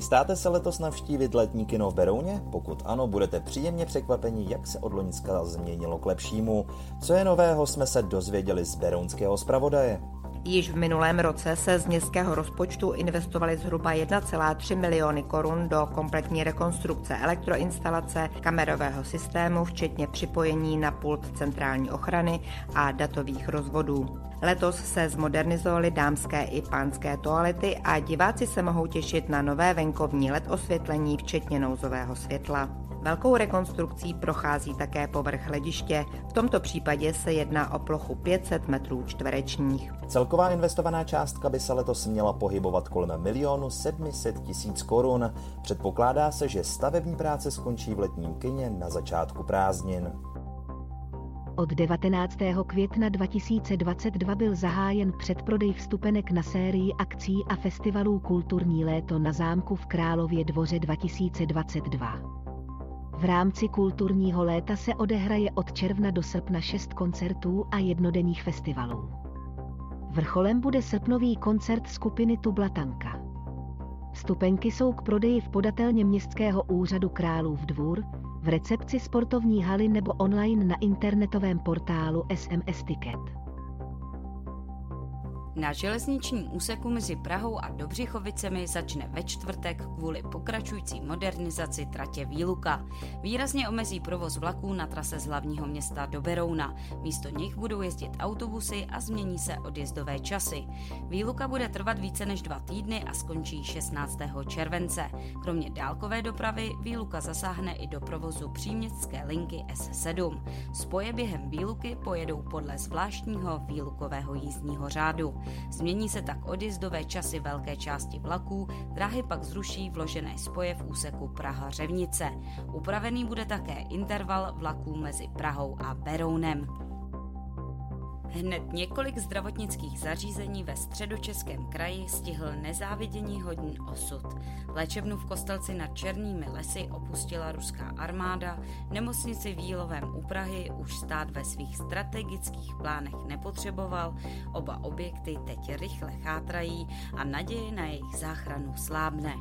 Chystáte se letos navštívit letní kino v Berouně? Pokud ano, budete příjemně překvapeni, jak se od loňska změnilo k lepšímu. Co je nového, jsme se dozvěděli z berounského zpravodaje. Již v minulém roce se z městského rozpočtu investovali zhruba 1,3 miliony korun do kompletní rekonstrukce elektroinstalace, kamerového systému, včetně připojení na pult centrální ochrany a datových rozvodů. Letos se zmodernizovaly dámské i pánské toalety a diváci se mohou těšit na nové venkovní LED osvětlení, včetně nouzového světla. Velkou rekonstrukcí prochází také povrch hlediště. V tomto případě se jedná o plochu 500 metrů čtverečních. Celková investovaná částka by se letos měla pohybovat kolem milionu 700 tisíc korun. Předpokládá se, že stavební práce skončí v letním kině na začátku prázdnin. Od 19. května 2022 byl zahájen předprodej vstupenek na sérii akcí a festivalů Kulturní léto na zámku v Králově dvoře 2022. V rámci kulturního léta se odehraje od června do srpna šest koncertů a jednodenních festivalů. Vrcholem bude srpnový koncert skupiny Tublatanka. Vstupenky jsou k prodeji v podatelně Městského úřadu Králův dvůr, v recepci sportovní haly nebo online na internetovém portálu SMS Ticket. Na železničním úseku mezi Prahou a Dobřichovicemi začne ve čtvrtek kvůli pokračující modernizaci tratě Výluka. Výrazně omezí provoz vlaků na trase z hlavního města do Berouna. Místo nich budou jezdit autobusy a změní se odjezdové časy. Výluka bude trvat více než dva týdny a skončí 16. července. Kromě dálkové dopravy Výluka zasáhne i do provozu příměstské linky S7. Spoje během Výluky pojedou podle zvláštního výlukového jízdního řádu. Změní se tak odjezdové časy velké části vlaků, dráhy pak zruší vložené spoje v úseku Praha-Řevnice. Upravený bude také interval vlaků mezi Prahou a Berounem. Hned několik zdravotnických zařízení ve středočeském kraji stihl nezávidění hodný osud. Léčebnu v Kostelci nad Černými lesy opustila ruská armáda, nemocnici v Jílovém u Prahy už stát ve svých strategických plánech nepotřeboval, oba objekty teď rychle chátrají a naděje na jejich záchranu slábne.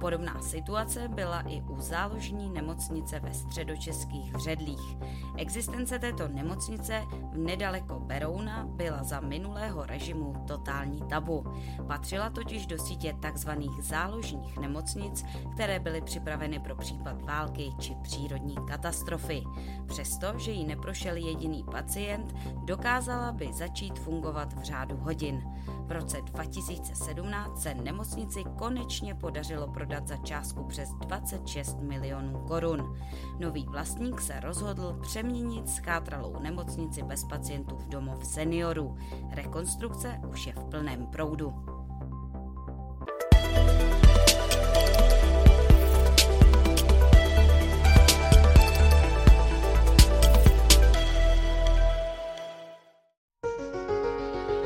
Podobná situace byla i u záložní nemocnice ve středočeských Hředlích. Existence této nemocnice v nedaleko Berouna byla za minulého režimu totální tabu. Patřila totiž do sítě tzv. záložních nemocnic, které byly připraveny pro případ války či přírodní katastrofy. Přesto, že jí neprošel jediný pacient, dokázala by začít fungovat v řádu hodin. V roce 2017 se nemocnici konečně podařilo prodat za částku přes 26 milionů korun. Nový vlastník se rozhodl přeměnit schátralou nemocnici bez pacientů v domov seniorů. Rekonstrukce už je v plném proudu.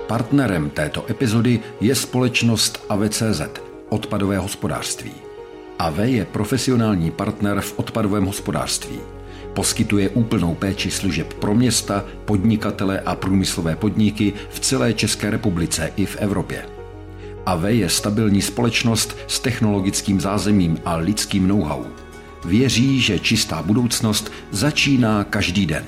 Partnerem této epizody je společnost AVCZ, odpadové hospodářství. AV je profesionální partner v odpadovém hospodářství. Poskytuje úplnou péči služeb pro města, podnikatele a průmyslové podniky v celé České republice i v Evropě. AV je stabilní společnost s technologickým zázemím a lidským know-how. Věří, že čistá budoucnost začíná každý den.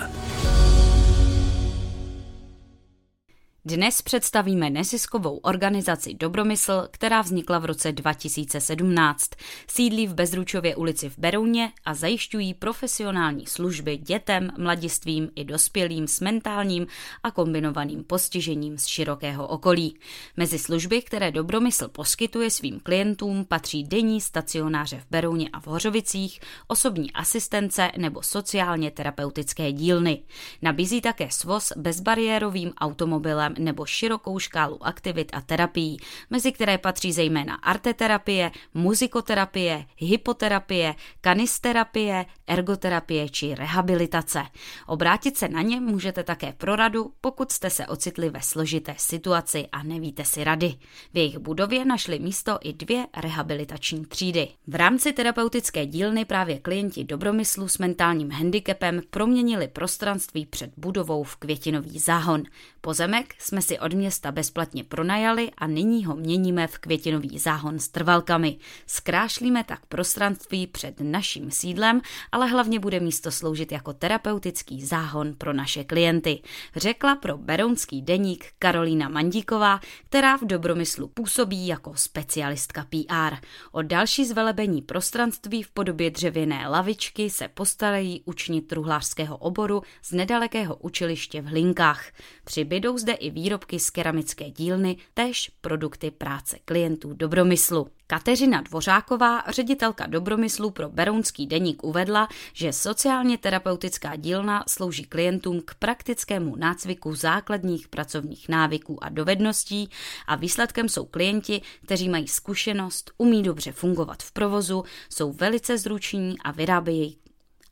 Dnes představíme neziskovou organizaci Dobromysl, která vznikla v roce 2017. Sídlí v Bezručově ulici v Berouně a zajišťují profesionální služby dětem, mladistvím i dospělým s mentálním a kombinovaným postižením z širokého okolí. Mezi služby, které Dobromysl poskytuje svým klientům, patří denní stacionáře v Berouně a v Hořovicích, osobní asistence nebo sociálně terapeutické dílny. Nabízí také svoz bezbariérovým automobilem nebo širokou škálu aktivit a terapií, mezi které patří zejména arteterapie, muzikoterapie, hypoterapie, kanisterapie, ergoterapie či rehabilitace. Obrátit se na ně můžete také pro radu, pokud jste se ocitli ve složité situaci a nevíte si rady. V jejich budově našli místo i dvě rehabilitační třídy. V rámci terapeutické dílny právě klienti dobromyslu s mentálním handicapem proměnili prostranství před budovou v květinový záhon. Pozemek jsme si od města bezplatně pronajali a nyní ho měníme v květinový záhon s trvalkami. Zkrášlíme tak prostranství před naším sídlem, ale hlavně bude místo sloužit jako terapeutický záhon pro naše klienty, řekla pro Berounský deník Karolína Mandíková, která v dobromyslu působí jako specialistka PR. O další zvelebení prostranství v podobě dřevěné lavičky se postarají učni truhlářského oboru z nedalekého učiliště v Hlinkách. Přibydou zde i výrobky z keramické dílny, též produkty práce klientů dobromyslu. Kateřina Dvořáková, ředitelka dobromyslu pro Berounský deník, uvedla, že sociálně terapeutická dílna slouží klientům k praktickému nácviku základních pracovních návyků a dovedností a výsledkem jsou klienti, kteří mají zkušenost, umí dobře fungovat v provozu, jsou velice zruční a vyrábějí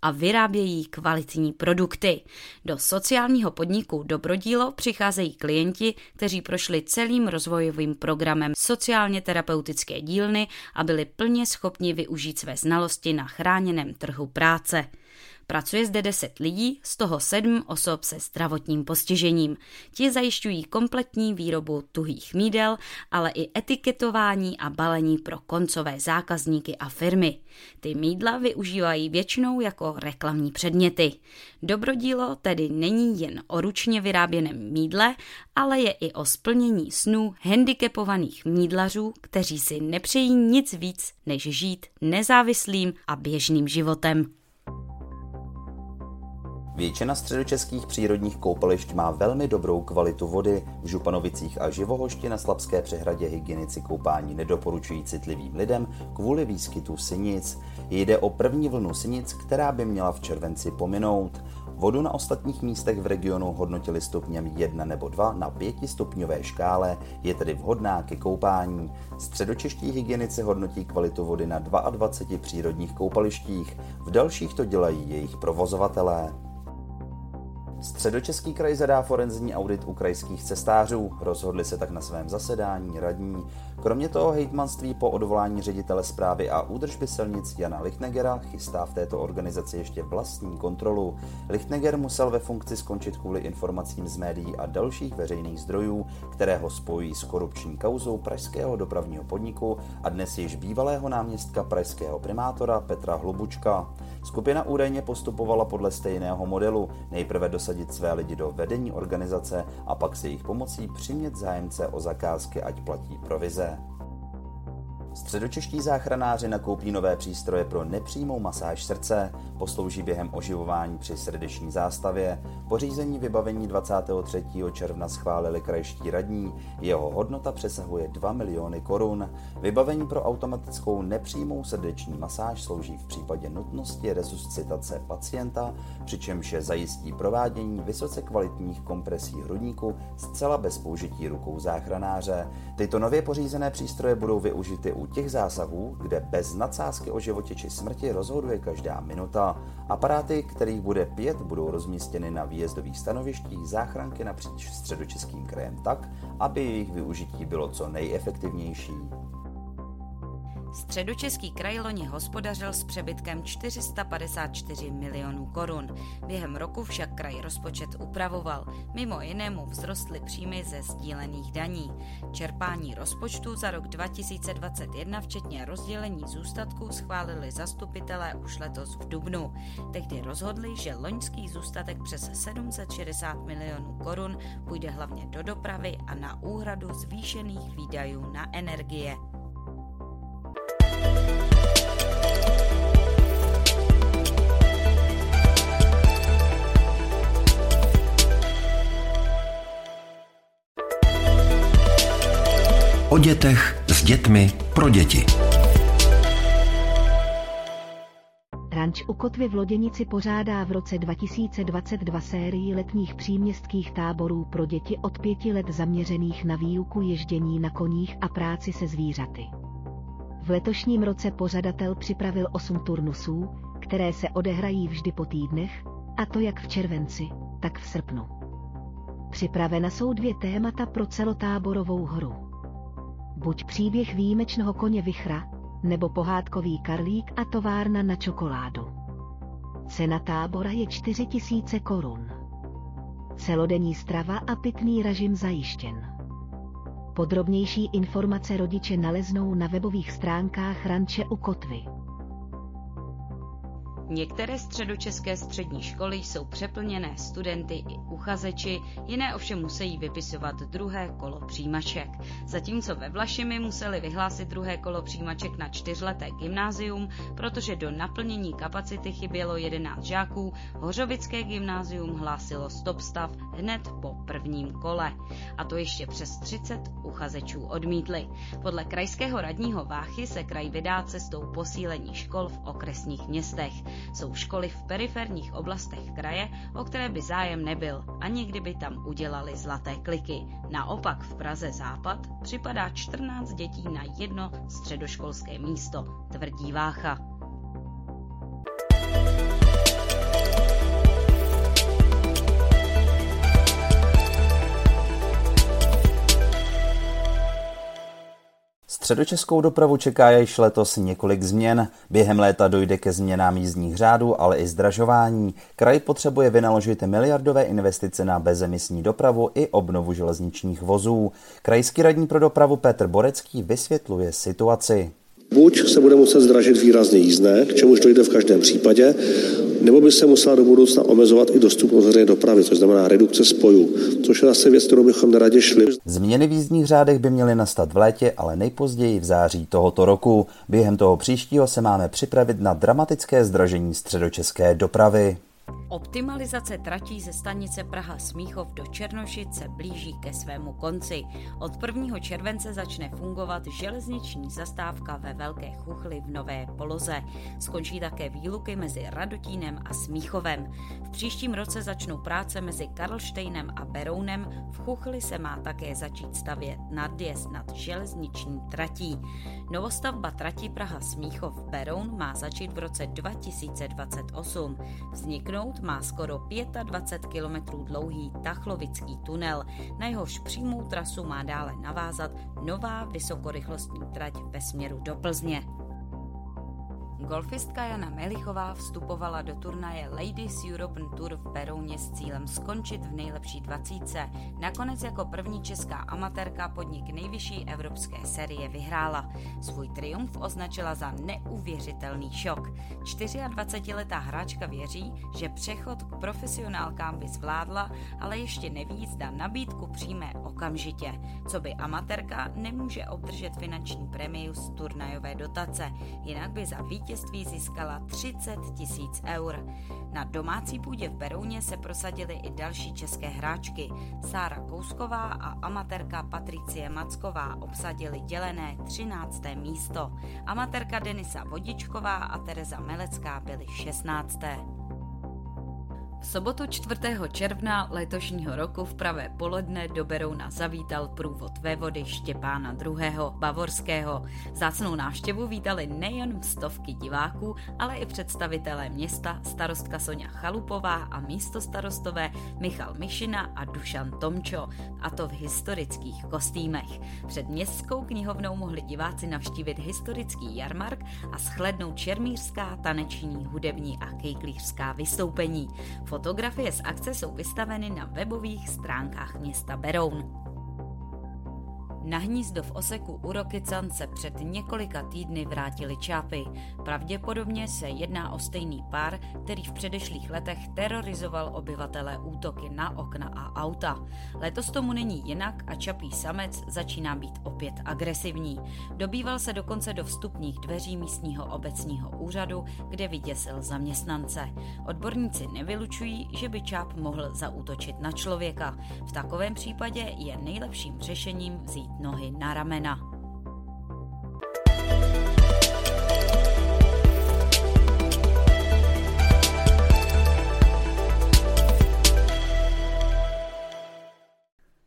a vyrábějí kvalitní produkty. Do sociálního podniku Dobrodílo přicházejí klienti, kteří prošli celým rozvojovým programem sociálně terapeutické dílny a byli plně schopni využít své znalosti na chráněném trhu práce. Pracuje zde 10 lidí, z toho 7 osob se zdravotním postižením. Ti zajišťují kompletní výrobu tuhých mídel, ale i etiketování a balení pro koncové zákazníky a firmy. Ty mídla využívají většinou jako reklamní předměty. Dobrodílo tedy není jen o ručně vyráběném mídle, ale je i o splnění snů handicapovaných mídlařů, kteří si nepřejí nic víc, než žít nezávislým a běžným životem. Většina středočeských přírodních koupališť má velmi dobrou kvalitu vody. V Županovicích a Živohošti na Slabské přehradě hygienici koupání nedoporučují citlivým lidem kvůli výskytu sinic. Jde o první vlnu sinic, která by měla v červenci pominout. Vodu na ostatních místech v regionu hodnotili stupněm 1 nebo 2 na 5 stupňové škále, je tedy vhodná ke koupání. Středočeští hygienici hodnotí kvalitu vody na 22 přírodních koupalištích, v dalších to dělají jejich provozovatelé. Středočeský kraj zadá forenzní audit u krajských cestářů. Rozhodli se tak na svém zasedání radní. Kromě toho hejtmanství po odvolání ředitele zprávy a údržby silnic Jana Lichtnegera chystá v této organizaci ještě vlastní kontrolu. Lichtneger musel ve funkci skončit kvůli informacím z médií a dalších veřejných zdrojů, které ho spojí s korupční kauzou pražského dopravního podniku a dnes již bývalého náměstka pražského primátora Petra Hlubučka. Skupina údajně postupovala podle stejného modelu, nejprve dosadit své lidi do vedení organizace a pak se jejich pomocí přimět zájemce o zakázky, ať platí provize. Středočeští záchranáři nakoupí nové přístroje pro nepřímou masáž srdce, poslouží během oživování při srdeční zástavě. Pořízení vybavení 23. června schválili krajští radní, jeho hodnota přesahuje 2 miliony korun. Vybavení pro automatickou nepřímou srdeční masáž slouží v případě nutnosti resuscitace pacienta, přičemž je zajistí provádění vysoce kvalitních kompresí hrudníku zcela bez použití rukou záchranáře. Tyto nově pořízené přístroje budou využity u těch zásahů, kde bez nadsázky o životě či smrti rozhoduje každá minuta. Aparáty, kterých bude pět, budou rozmístěny na výjezdových stanovištích záchranky napříč středočeským krajem tak, aby jejich využití bylo co nejefektivnější. Středočeský kraj loni hospodařil s přebytkem 454 milionů korun. Během roku však kraj rozpočet upravoval. Mimo jinému vzrostly příjmy ze sdílených daní. Čerpání rozpočtu za rok 2021, včetně rozdělení zůstatků, schválili zastupitelé už letos v Dubnu. Tehdy rozhodli, že loňský zůstatek přes 760 milionů korun půjde hlavně do dopravy a na úhradu zvýšených výdajů na energie. O dětech, s dětmi, pro děti. Ranč u Kotvy v Loděnici pořádá v roce 2022 sérii letních příměstských táborů pro děti od pěti let zaměřených na výuku ježdění na koních a práci se zvířaty. V letošním roce pořadatel připravil 8 turnusů, které se odehrají vždy po týdnech, a to jak v červenci, tak v srpnu. Připravena jsou dvě témata pro celotáborovou hru. Buď příběh výjimečného koně Vichra, nebo pohádkový karlík a továrna na čokoládu. Cena tábora je 4000 korun. Celodenní strava a pitný režim zajištěn. Podrobnější informace rodiče naleznou na webových stránkách Ranče u Kotvy. Některé středočeské střední školy jsou přeplněné studenty i uchazeči, jiné ovšem musí vypisovat druhé kolo přijímaček. Zatímco ve Vlašimi museli vyhlásit druhé kolo přijímaček na čtyřleté gymnázium, protože do naplnění kapacity chybělo 11 žáků, Hořovické gymnázium hlásilo stop stav hned po prvním kole. A to ještě přes 30 uchazečů odmítli. Podle krajského radního Váchy se kraj vydá cestou posílení škol v okresních městech. Jsou školy v periferních oblastech kraje, o které by zájem nebyl, ani kdyby tam udělali zlaté kliky. Naopak v Praze Západ připadá 14 dětí na jedno středoškolské místo, tvrdí Vácha. Středočeskou dopravu čeká již letos několik změn. Během léta dojde ke změnám jízdních řádů, ale i zdražování. Kraj potřebuje vynaložit miliardové investice na bezemisní dopravu i obnovu železničních vozů. Krajský radní pro dopravu Petr Borecký vysvětluje situaci. Buď se bude muset zdražit výrazně jízdné, k čemuž dojde v každém případě, nebo by se musela do budoucna omezovat i dostupnost veřejné dopravy, což znamená redukce spojů, což je zase věc, kterou bychom neradě šli. Změny v jízdních řádech by měly nastat v létě, ale nejpozději v září tohoto roku. Během toho příštího se máme připravit na dramatické zdražení středočeské dopravy. Optimalizace tratí ze stanice Praha Smíchov do Černošic se blíží ke svému konci. Od 1. července začne fungovat železniční zastávka ve Velké Chuchli v Nové Poloze. Skončí také výluky mezi Radotínem a Smíchovem. V příštím roce začnou práce mezi Karlštejnem a Berounem. V Chuchli se má také začít stavět nadjezd nad železniční tratí. Novostavba trati Praha Smíchov Beroun má začít v roce 2028. Vzniknout má skoro 25 km dlouhý Tachlovický tunel, na jehož přímou trasu má dále navázat nová vysokorychlostní trať ve směru do Plzně. Golfistka Jana Melichová vstupovala do turnaje Ladies European Tour v Berouně s cílem skončit v nejlepší dvacítce. Nakonec jako první česká amatérka podnik nejvyšší evropské série vyhrála. Svůj triumf označila za neuvěřitelný šok. 24-letá hráčka věří, že přechod k profesionálkám by zvládla, ale ještě neví, zda nabídku přijme okamžitě. Co by amatérka nemůže obdržet finanční prémiu z turnajové dotace, jinak by za vítěz vítězství získala 30 tisíc eur. Na domácí půdě v Berouně se prosadily i další české hráčky. Sára Kousková a amatérka Patricie Macková obsadili dělené 13. místo. Amatérka Denisa Vodičková a Tereza Melecká byly 16. V sobotu 4. června letošního roku v pravé poledne do Berouna zavítal průvod vévody Štěpána II. Bavorského. Zácnou návštěvu vítali nejen stovky diváků, ale i představitelé města, starostka Sonja Chalupová a místo starostové Michal Mišina a Dušan Tomčo, a to v historických kostýmech. Před městskou knihovnou mohli diváci navštívit historický jarmark a shlednout čermířská, taneční, hudební a kejklířská vystoupení. Fotografie z akce jsou vystaveny na webových stránkách města Beroun. Na hnízdo v oseku u Rokycan se před několika týdny vrátili čápy. Pravděpodobně se jedná o stejný pár, který v předešlých letech terorizoval obyvatele útoky na okna a auta. Letos tomu není jinak a čapí samec začíná být opět agresivní. Dobýval se dokonce do vstupních dveří místního obecního úřadu, kde vyděsil zaměstnance. Odborníci nevylučují, že by čáp mohl zaútočit na člověka. V takovém případě je nejlepším řešením vzít nohy na ramena.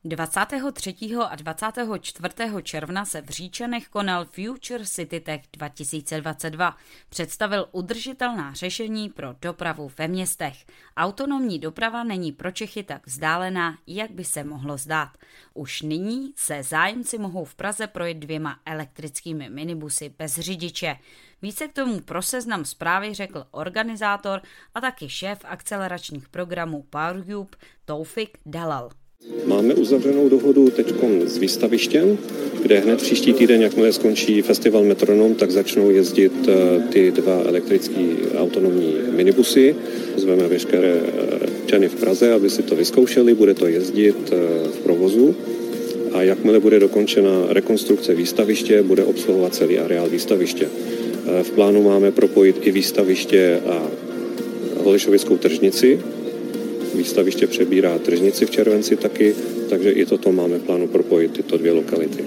23. a 24. června se v Říčanech konal Future City Tech 2022. Představil udržitelná řešení pro dopravu ve městech. Autonomní doprava není pro Čechy tak vzdálená, jak by se mohlo zdát. Už nyní se zájemci mohou v Praze projet dvěma elektrickými minibusy bez řidiče. Více k tomu pro seznam zprávy řekl organizátor a taky šéf akceleračních programů PowerCube Toufik Dalal. Máme uzavřenou dohodu teď s výstavištěm, kde hned příští týden, jakmile skončí festival Metronom, tak začnou jezdit eh, ty dva elektrické autonomní minibusy. Zveme veškeré eh, čany v Praze, aby si to vyzkoušeli, bude to jezdit eh, v provozu a jakmile bude dokončena rekonstrukce výstaviště, bude obsluhovat celý areál výstaviště. V plánu máme propojit i výstaviště a Holešovickou tržnici, Výstaviště přebírá tržnici v červenci taky, takže i toto máme plánu propojit tyto dvě lokality.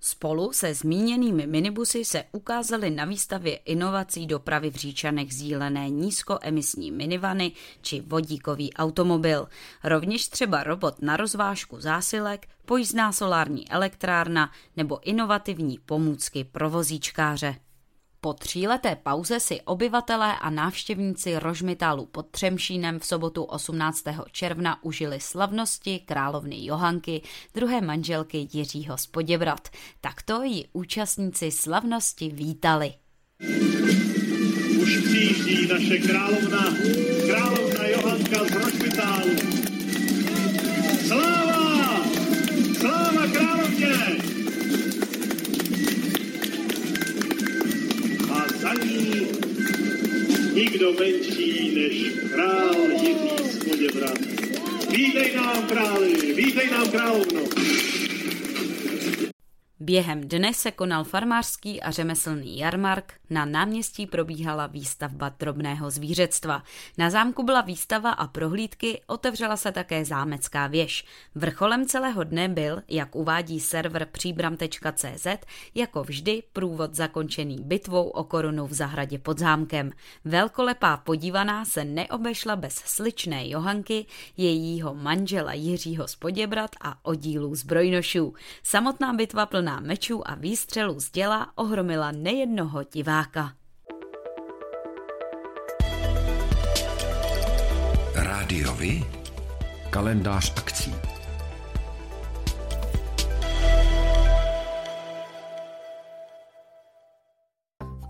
Spolu se zmíněnými minibusy se ukázaly na výstavě inovací dopravy v Říčanech zílené nízkoemisní minivany či vodíkový automobil. Rovněž třeba robot na rozvážku zásilek, pojízdná solární elektrárna nebo inovativní pomůcky pro vozíčkáře. Po tříleté pauze si obyvatelé a návštěvníci Rožmitálu pod Třemšínem v sobotu 18. června užili slavnosti královny Johanky, druhé manželky Jiřího z. Takto ji účastníci slavnosti vítali. Už přijíždí naše královna, královna Během dne se konal farmářský a řemeslný jarmark, na náměstí probíhala výstavba drobného zvířectva. Na zámku byla výstava a prohlídky, otevřela se také zámecká věž. Vrcholem celého dne byl, jak uvádí server příbram.cz, jako vždy průvod zakončený bitvou o korunu v zahradě pod zámkem. Velkolepá podívaná se neobešla bez sličné Johanky, jejího manžela Jiřího z Poděbrat a oddílů zbrojnošů. Samotná bitva plná mečů a výstřelů z děla ohromila nejednoho diváka. Rádiovi? Kalendář akcí.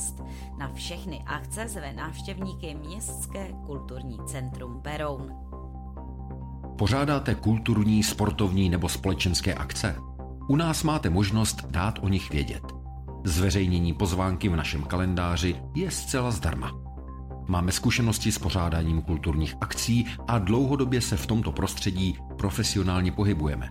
Fest. Na všechny akce zve návštěvníky Městské kulturní centrum Beroun. Pořádáte kulturní, sportovní nebo společenské akce? U nás máte možnost dát o nich vědět. Zveřejnění pozvánky v našem kalendáři je zcela zdarma. Máme zkušenosti s pořádáním kulturních akcí a dlouhodobě se v tomto prostředí profesionálně pohybujeme.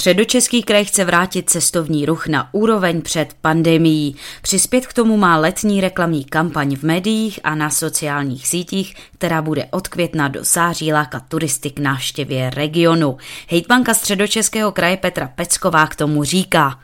Středočeský kraj chce vrátit cestovní ruch na úroveň před pandemií. Přispět k tomu má letní reklamní kampaň v médiích a na sociálních sítích, která bude od května do září lákat turisty k návštěvě regionu. Hejtmanka Středočeského kraje Petra Pecková k tomu říká.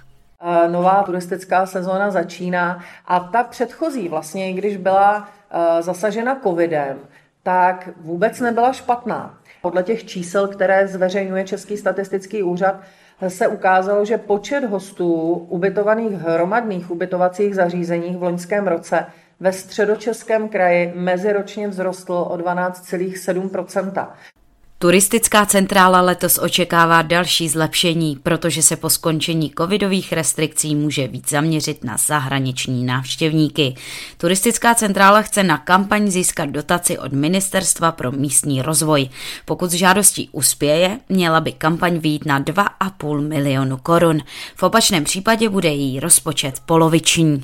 Nová turistická sezóna začíná a ta předchozí vlastně, když byla eh, zasažena covidem, tak vůbec nebyla špatná. Podle těch čísel, které zveřejňuje Český statistický úřad, se ukázalo, že počet hostů ubytovaných hromadných ubytovacích zařízeních v loňském roce ve středočeském kraji meziročně vzrostl o 12,7 Turistická centrála letos očekává další zlepšení, protože se po skončení covidových restrikcí může víc zaměřit na zahraniční návštěvníky. Turistická centrála chce na kampaň získat dotaci od Ministerstva pro místní rozvoj. Pokud s žádostí uspěje, měla by kampaň výjít na 2,5 milionu korun. V opačném případě bude její rozpočet poloviční.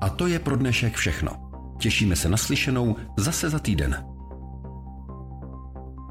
A to je pro dnešek všechno. Těšíme se na slyšenou zase za týden.